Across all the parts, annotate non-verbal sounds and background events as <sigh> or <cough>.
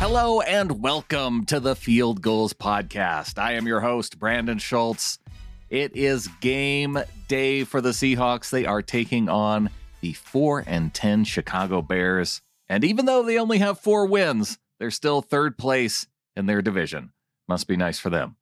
Hello and welcome to the Field Gulls Podcast. I am your host, Brandon Schultz. It is game day for the Seahawks. They are taking on the 4 and 10 Chicago Bears. And even though they only have four wins, they're still third place in their division. Must be nice for them.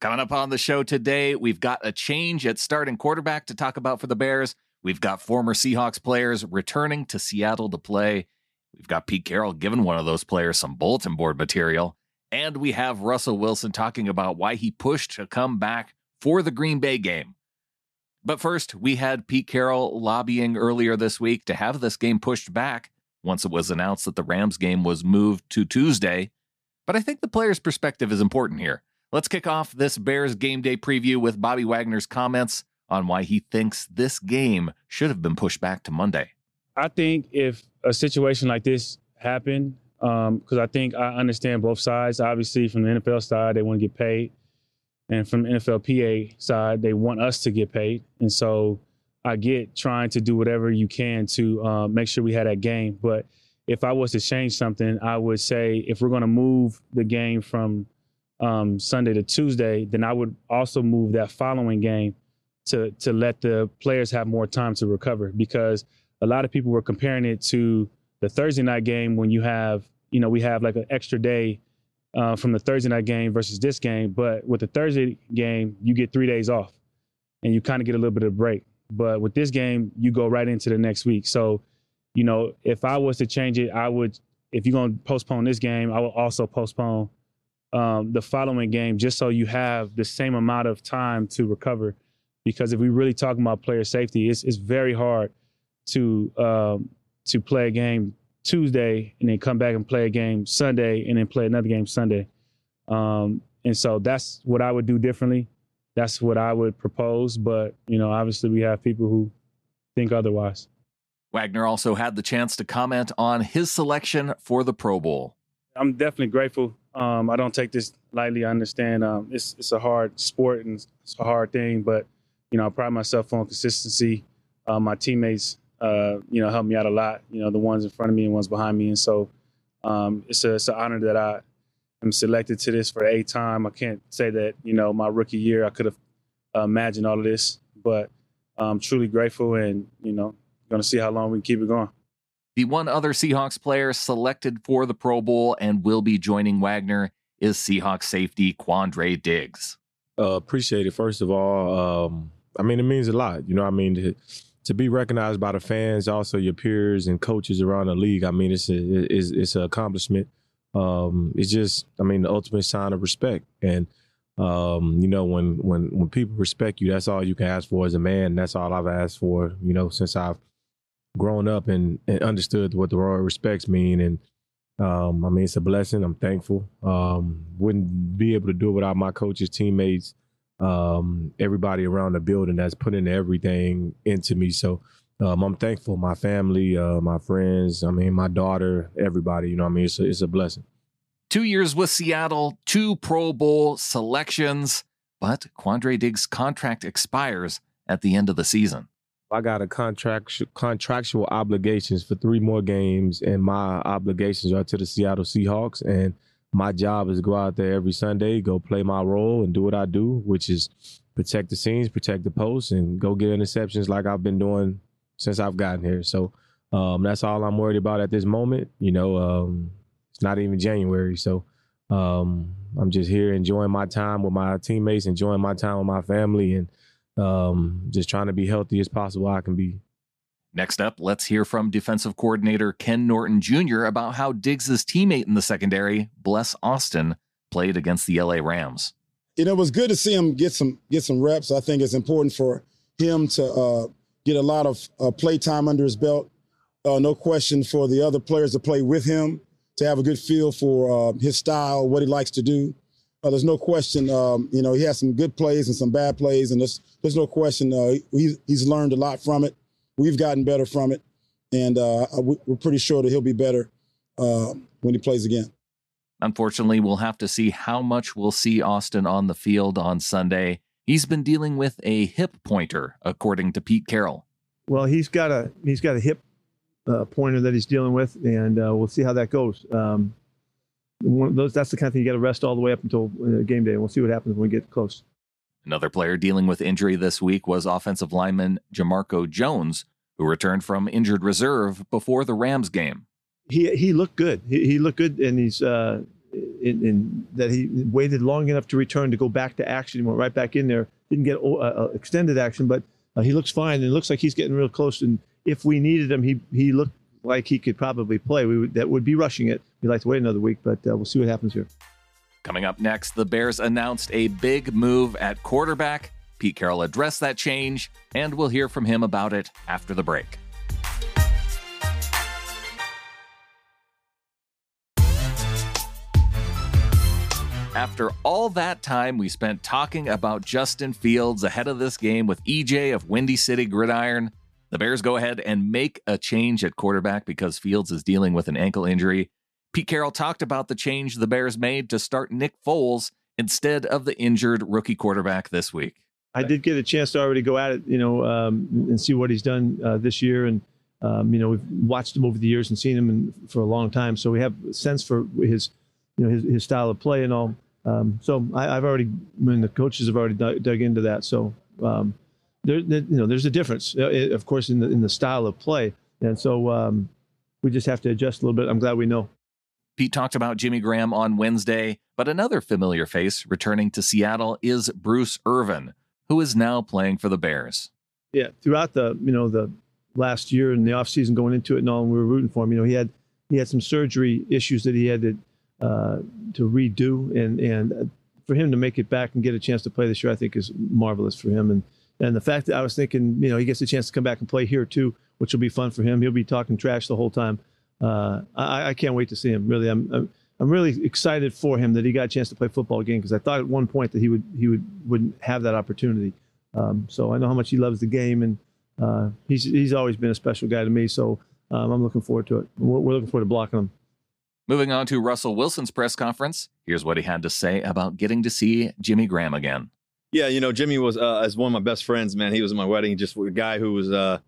Coming up on the show today, we've got a change at starting quarterback to talk about for the Bears. We've got former Seahawks players returning to Seattle to play. We've got Pete Carroll giving one of those players some bulletin board material. And we have Russell Wilson talking about why he pushed to come back for the Green Bay game. But first, we had Pete Carroll lobbying earlier this week to have this game pushed back once it was announced that the Rams game was moved to Tuesday. But I think the player's perspective is important here. Let's kick off this Bears game day preview with Bobby Wagner's comments on why he thinks this game should have been pushed back to Monday. I think if a situation like this happened, because um, I think I understand both sides. Obviously, from the NFL side, they want to get paid, and from the NFLPA side, they want us to get paid. And so I get trying to do whatever you can to uh, make sure we had that game. But if I was to change something, I would say if we're going to move the game from um, Sunday to Tuesday, then I would also move that following game to to let the players have more time to recover because a lot of people were comparing it to the Thursday night game when you have you know we have like an extra day uh, from the Thursday night game versus this game, but with the Thursday game you get three days off and you kind of get a little bit of a break. But with this game, you go right into the next week. So, you know, if I was to change it, I would. If you're going to postpone this game, I will also postpone um, the following game just so you have the same amount of time to recover. Because if we really talk about player safety, it's, it's very hard to um, to play a game Tuesday and then come back and play a game Sunday and then play another game Sunday. Um, and so that's what I would do differently. That's what I would propose. But you know, obviously, we have people who think otherwise. Wagner also had the chance to comment on his selection for the Pro Bowl. I'm definitely grateful um, I don't take this lightly. I understand um, it's it's a hard sport and it's a hard thing, but you know I pride myself on consistency. Uh, my teammates, uh, you know, helped me out a lot. You know, the ones in front of me and ones behind me, and so um, it's a, it's an honor that I am selected to this for the eighth time. I can't say that you know my rookie year I could have uh, imagined all of this, but I'm truly grateful, and you know, going to see how long we can keep it going. The one other Seahawks player selected for the Pro Bowl and will be joining Wagner is Seahawks safety Quandre Diggs. Uh, appreciate it. First of all, um, I mean, it means a lot. You know, I mean, to, be recognized by the fans, also your peers and coaches around the league. I mean, it's a, it's, it's an accomplishment. Um, it's just, I mean, the ultimate sign of respect. And um, you know, when when when people respect you, that's all you can ask for as a man. That's all I've asked for. You know, since I've grown up and, and understood what the royal respects mean. And um, I mean, it's a blessing. I'm thankful. Um, wouldn't be able to do it without my coaches, teammates, um, everybody around the building that's putting everything into me. So um, I'm thankful. My family, uh, my friends, I mean, my daughter, everybody. You know, I mean, it's a, it's a blessing. Two years with Seattle, two Pro Bowl selections, but Quandre Diggs' contract expires at the end of the season. I got a contract contractual obligations for three more games, and my obligations are to the Seattle Seahawks. And my job is go out there every Sunday, go play my role, and do what I do, which is protect the scenes, protect the posts, and go get interceptions like I've been doing since I've gotten here. So um, that's all I'm worried about at this moment. You know, um, it's not even January, so um, I'm just here enjoying my time with my teammates, enjoying my time with my family, and um, just trying to be healthy as possible I can be. Next up, let's hear from defensive coordinator Ken Norton Jr. about how Diggs' teammate in the secondary, Bless Austin, played against the LA Rams. You know, it was good to see him get some get some reps. I think it's important for him to uh, get a lot of uh, play time under his belt. Uh, no question for the other players to play with him to have a good feel for uh, his style, what he likes to do. Uh, there's no question, um, you know, he has some good plays and some bad plays, and there's there's no question uh, he, he's learned a lot from it. We've gotten better from it, and uh, we're pretty sure that he'll be better uh, when he plays again. Unfortunately, we'll have to see how much we'll see Austin on the field on Sunday. He's been dealing with a hip pointer, according to Pete Carroll. Well, he's got a he's got a hip uh, pointer that he's dealing with, and uh, we'll see how that goes. Um, one of those that's the kind of thing you got to rest all the way up until uh, game day. And we'll see what happens when we get close. Another player dealing with injury this week was offensive lineman Jamarco Jones, who returned from injured reserve before the Rams game. He he looked good. He, he looked good, and he's uh, in, in, that he waited long enough to return to go back to action. He went right back in there. Didn't get uh, uh, extended action, but uh, he looks fine, and it looks like he's getting real close. And if we needed him, he he looked like he could probably play. We would, that would be rushing it. We'd like to wait another week, but uh, we'll see what happens here. Coming up next, the Bears announced a big move at quarterback. Pete Carroll addressed that change, and we'll hear from him about it after the break. After all that time we spent talking about Justin Fields ahead of this game with EJ of Windy City Gridiron, the Bears go ahead and make a change at quarterback because Fields is dealing with an ankle injury. Pete Carroll talked about the change the Bears made to start Nick Foles instead of the injured rookie quarterback this week. I did get a chance to already go at it, you know, um, and see what he's done uh, this year. And, um, you know, we've watched him over the years and seen him in, for a long time. So we have a sense for his, you know, his, his style of play and all. Um, so I, have already, I mean, the coaches have already dug, dug into that. So um, there, there, you know, there's a difference, uh, of course, in the in the style of play, and so um, we just have to adjust a little bit. I'm glad we know. Pete talked about Jimmy Graham on Wednesday, but another familiar face returning to Seattle is Bruce Irvin, who is now playing for the Bears. Yeah, throughout the you know the last year and the offseason going into it and all, and we were rooting for him. You know, he had he had some surgery issues that he had to uh, to redo, and and for him to make it back and get a chance to play this year, I think is marvelous for him. And and the fact that I was thinking, you know, he gets a chance to come back and play here too, which will be fun for him. He'll be talking trash the whole time. Uh, I, I, can't wait to see him. Really, I'm, I'm, I'm really excited for him that he got a chance to play football again because I thought at one point that he would he would wouldn't have that opportunity. Um, so I know how much he loves the game, and uh, he's he's always been a special guy to me. So um, I'm looking forward to it. We're, we're looking forward to blocking him. Moving on to Russell Wilson's press conference, here's what he had to say about getting to see Jimmy Graham again. Yeah, you know, Jimmy was uh, as one of my best friends. Man, he was at my wedding. Just a guy who was uh,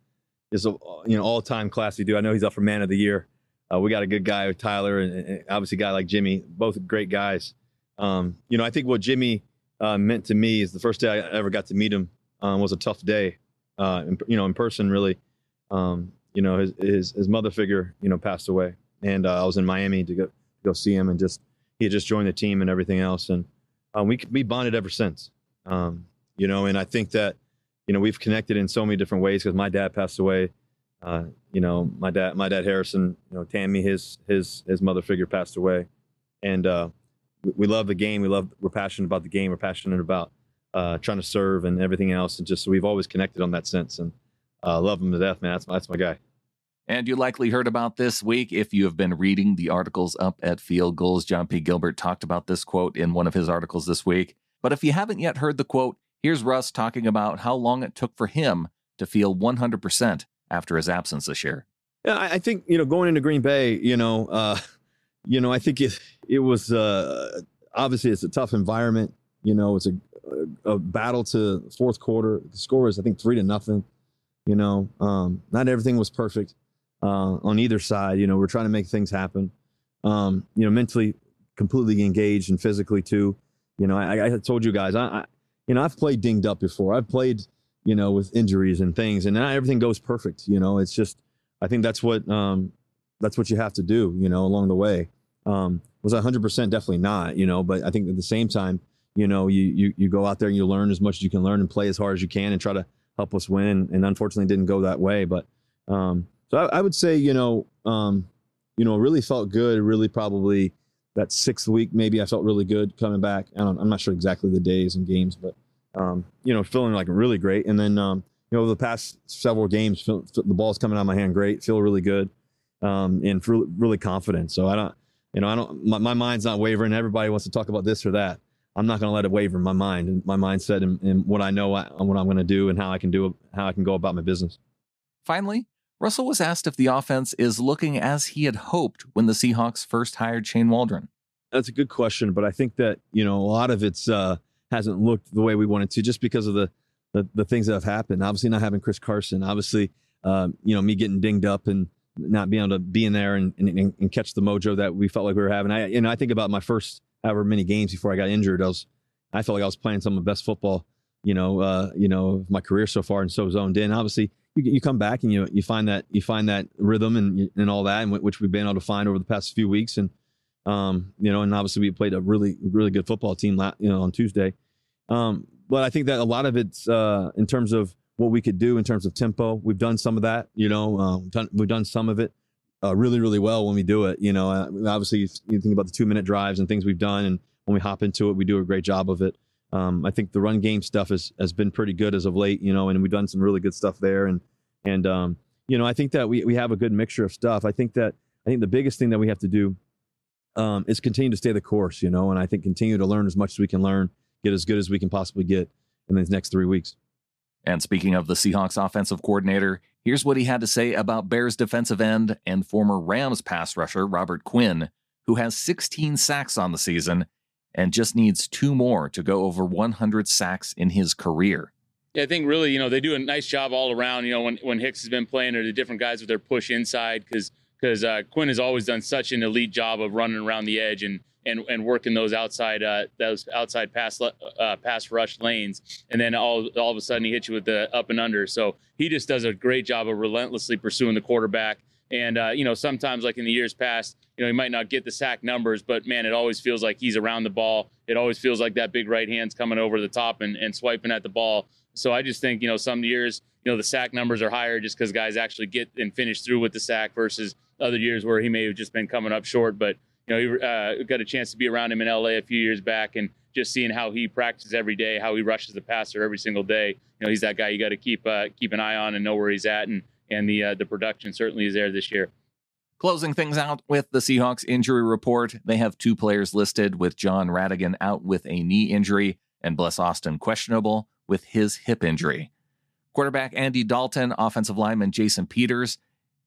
is a you know all time classy dude. I know he's up for Man of the Year. Uh, we got a good guy Tyler, and, and, obviously a guy like Jimmy. Both great guys. Um, you know, I think what Jimmy uh, meant to me is the first day I ever got to meet him um, was a tough day. Uh, in, you know, in person, really. Um, you know, his, his, his mother figure, you know, passed away, and uh, I was in Miami to go to go see him, and just he had just joined the team and everything else, and we we bonded ever since. Um, you know, and I think that, you know, we've connected in so many different ways because my dad passed away. Uh, you know, my dad, my dad Harrison, you know, Tammy, his his his mother figure passed away, and uh, we, we love the game. We love we're passionate about the game. We're passionate about uh, trying to serve and everything else, and just we've always connected on that sense. And uh, love him to death, man. That's that's my guy. And you likely heard about this week if you have been reading the articles up at Field Gulls. John P. Gilbert talked about this quote in one of his articles this week. But if you haven't yet heard the quote, here's Russ talking about how long it took for him to feel 100% after his absence this year. Yeah, I think you know going into Green Bay, you know, uh, <laughs> you know, I think it it was uh, obviously it's a tough environment. You know, it's a, a, a battle to fourth quarter. The score is I think three to nothing. You know, um, not everything was perfect uh, on either side. You know, we're trying to make things happen. Um, you know, mentally completely engaged and physically too. You know, I, I told you guys, I, I, you know, I've played dinged up before. I've played, you know, with injuries and things, and not everything goes perfect. You know, it's just, I think that's what, um, that's what you have to do. You know, along the way. Um, was 100 percent definitely not. You know, but I think at the same time, you know, you you you go out there and you learn as much as you can learn and play as hard as you can and try to help us win. And unfortunately, didn't go that way. But um, so I, I would say, you know, um, you know, really felt good. Really probably that sixth week, maybe I felt really good coming back. I don't, I am not sure exactly the days and games, but um, you know, feeling like really great. And then um, you know, the past several games, feel, the ball's coming out of my hand great, feel really good, um, and really, really confident. So I don't, you know, I don't, my, my mind's not wavering. Everybody wants to talk about this or that. I'm not going to let it waver in my mind and my mindset and, and what I know and what I'm going to do and how I can do it, how I can go about my business. Finally, Russell was asked if the offense is looking as he had hoped when the Seahawks first hired Shane Waldron. That's a good question, but I think that you know a lot of it's uh, hasn't looked the way we wanted to, just because of the, the, the things that have happened. Obviously, not having Chris Carson. Obviously, um, you know me getting dinged up and not being able to be in there and, and, and catch the mojo that we felt like we were having. I, you know, I think about my first however many games before I got injured. I was, I felt like I was playing some of the best football, you know, uh, you know, of my career so far, and so zoned in. Obviously, you, you come back and you you find that you find that rhythm and and all that, and which we've been able to find over the past few weeks, and um, you know, and obviously we played a really really good football team, you know, on Tuesday. Um, but I think that a lot of it's uh, in terms of what we could do in terms of tempo. We've done some of that, you know, we've, done, we've done some of it uh, really, really well when we do it. You know, uh, obviously you think about the two minute drives and things we've done, and when we hop into it, we do a great job of it. Um, I think the run game stuff has has been pretty good as of late, you know, and we've done some really good stuff there. And and um, you know, I think that we we have a good mixture of stuff. I think that I think the biggest thing that we have to do um, is continue to stay the course, you know, and I think continue to learn as much as we can learn, get as good as we can possibly get in these next three weeks. And speaking of the Seahawks offensive coordinator, here's what he had to say about Bears defensive end and former Rams pass rusher Robert Quinn, who has 16 sacks on the season and just needs two more to go over 100 sacks in his career. Yeah, I think really, you know, they do a nice job all around. You know, when, when Hicks has been playing, or the different guys with their push inside, because because uh, Quinn has always done such an elite job of running around the edge and and, and working those outside uh, those outside pass uh, pass rush lanes, and then all all of a sudden he hits you with the up and under. So he just does a great job of relentlessly pursuing the quarterback. And uh, you know, sometimes like in the years past, you know, he might not get the sack numbers, but man, it always feels like he's around the ball. It always feels like that big right hand's coming over the top and, and swiping at the ball. So I just think, you know, some years, you know, the sack numbers are higher just because guys actually get and finish through with the sack versus other years where he may have just been coming up short. But you know, uh, got a chance to be around him in LA a few years back and just seeing how he practices every day, how he rushes the passer every single day. You know, he's that guy you got to keep uh, keep an eye on and know where he's at, and and the uh, the production certainly is there this year. Closing things out with the Seahawks injury report, they have two players listed with Jon Rhattigan out with a knee injury and Bless Austin questionable with his hip injury. Quarterback Andy Dalton, offensive lineman Jason Peters,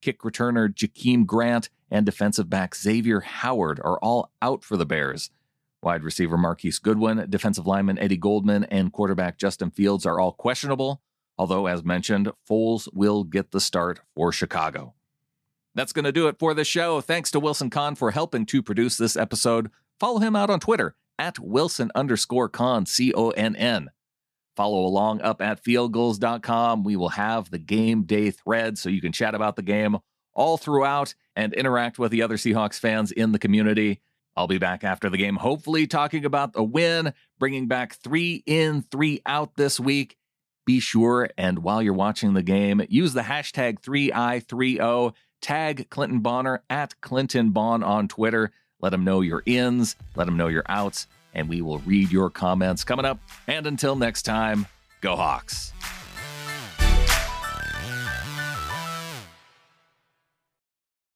kick returner Jakeem Grant, and defensive back Xavier Howard are all out for the Bears. Wide receiver Marquise Goodwin, defensive lineman Eddie Goldman, and quarterback Justin Fields are all questionable, although, as mentioned, Foles will get the start for Chicago. That's going to do it for the show. Thanks to Wilson Conn for helping to produce this episode. Follow him out on Twitter at Wilson underscore Conn, C O N N. Follow along up at fieldgulls.com. We will have the game day thread so you can chat about the game all throughout and interact with the other Seahawks fans in the community. I'll be back after the game, hopefully talking about the win, bringing back three in, three out this week. Be sure and while you're watching the game, use the hashtag 3i30 Tag Clinton Bonner at Clinton Bon on Twitter. Let him know your ins, let him know your outs, and we will read your comments coming up. And until next time, go Hawks.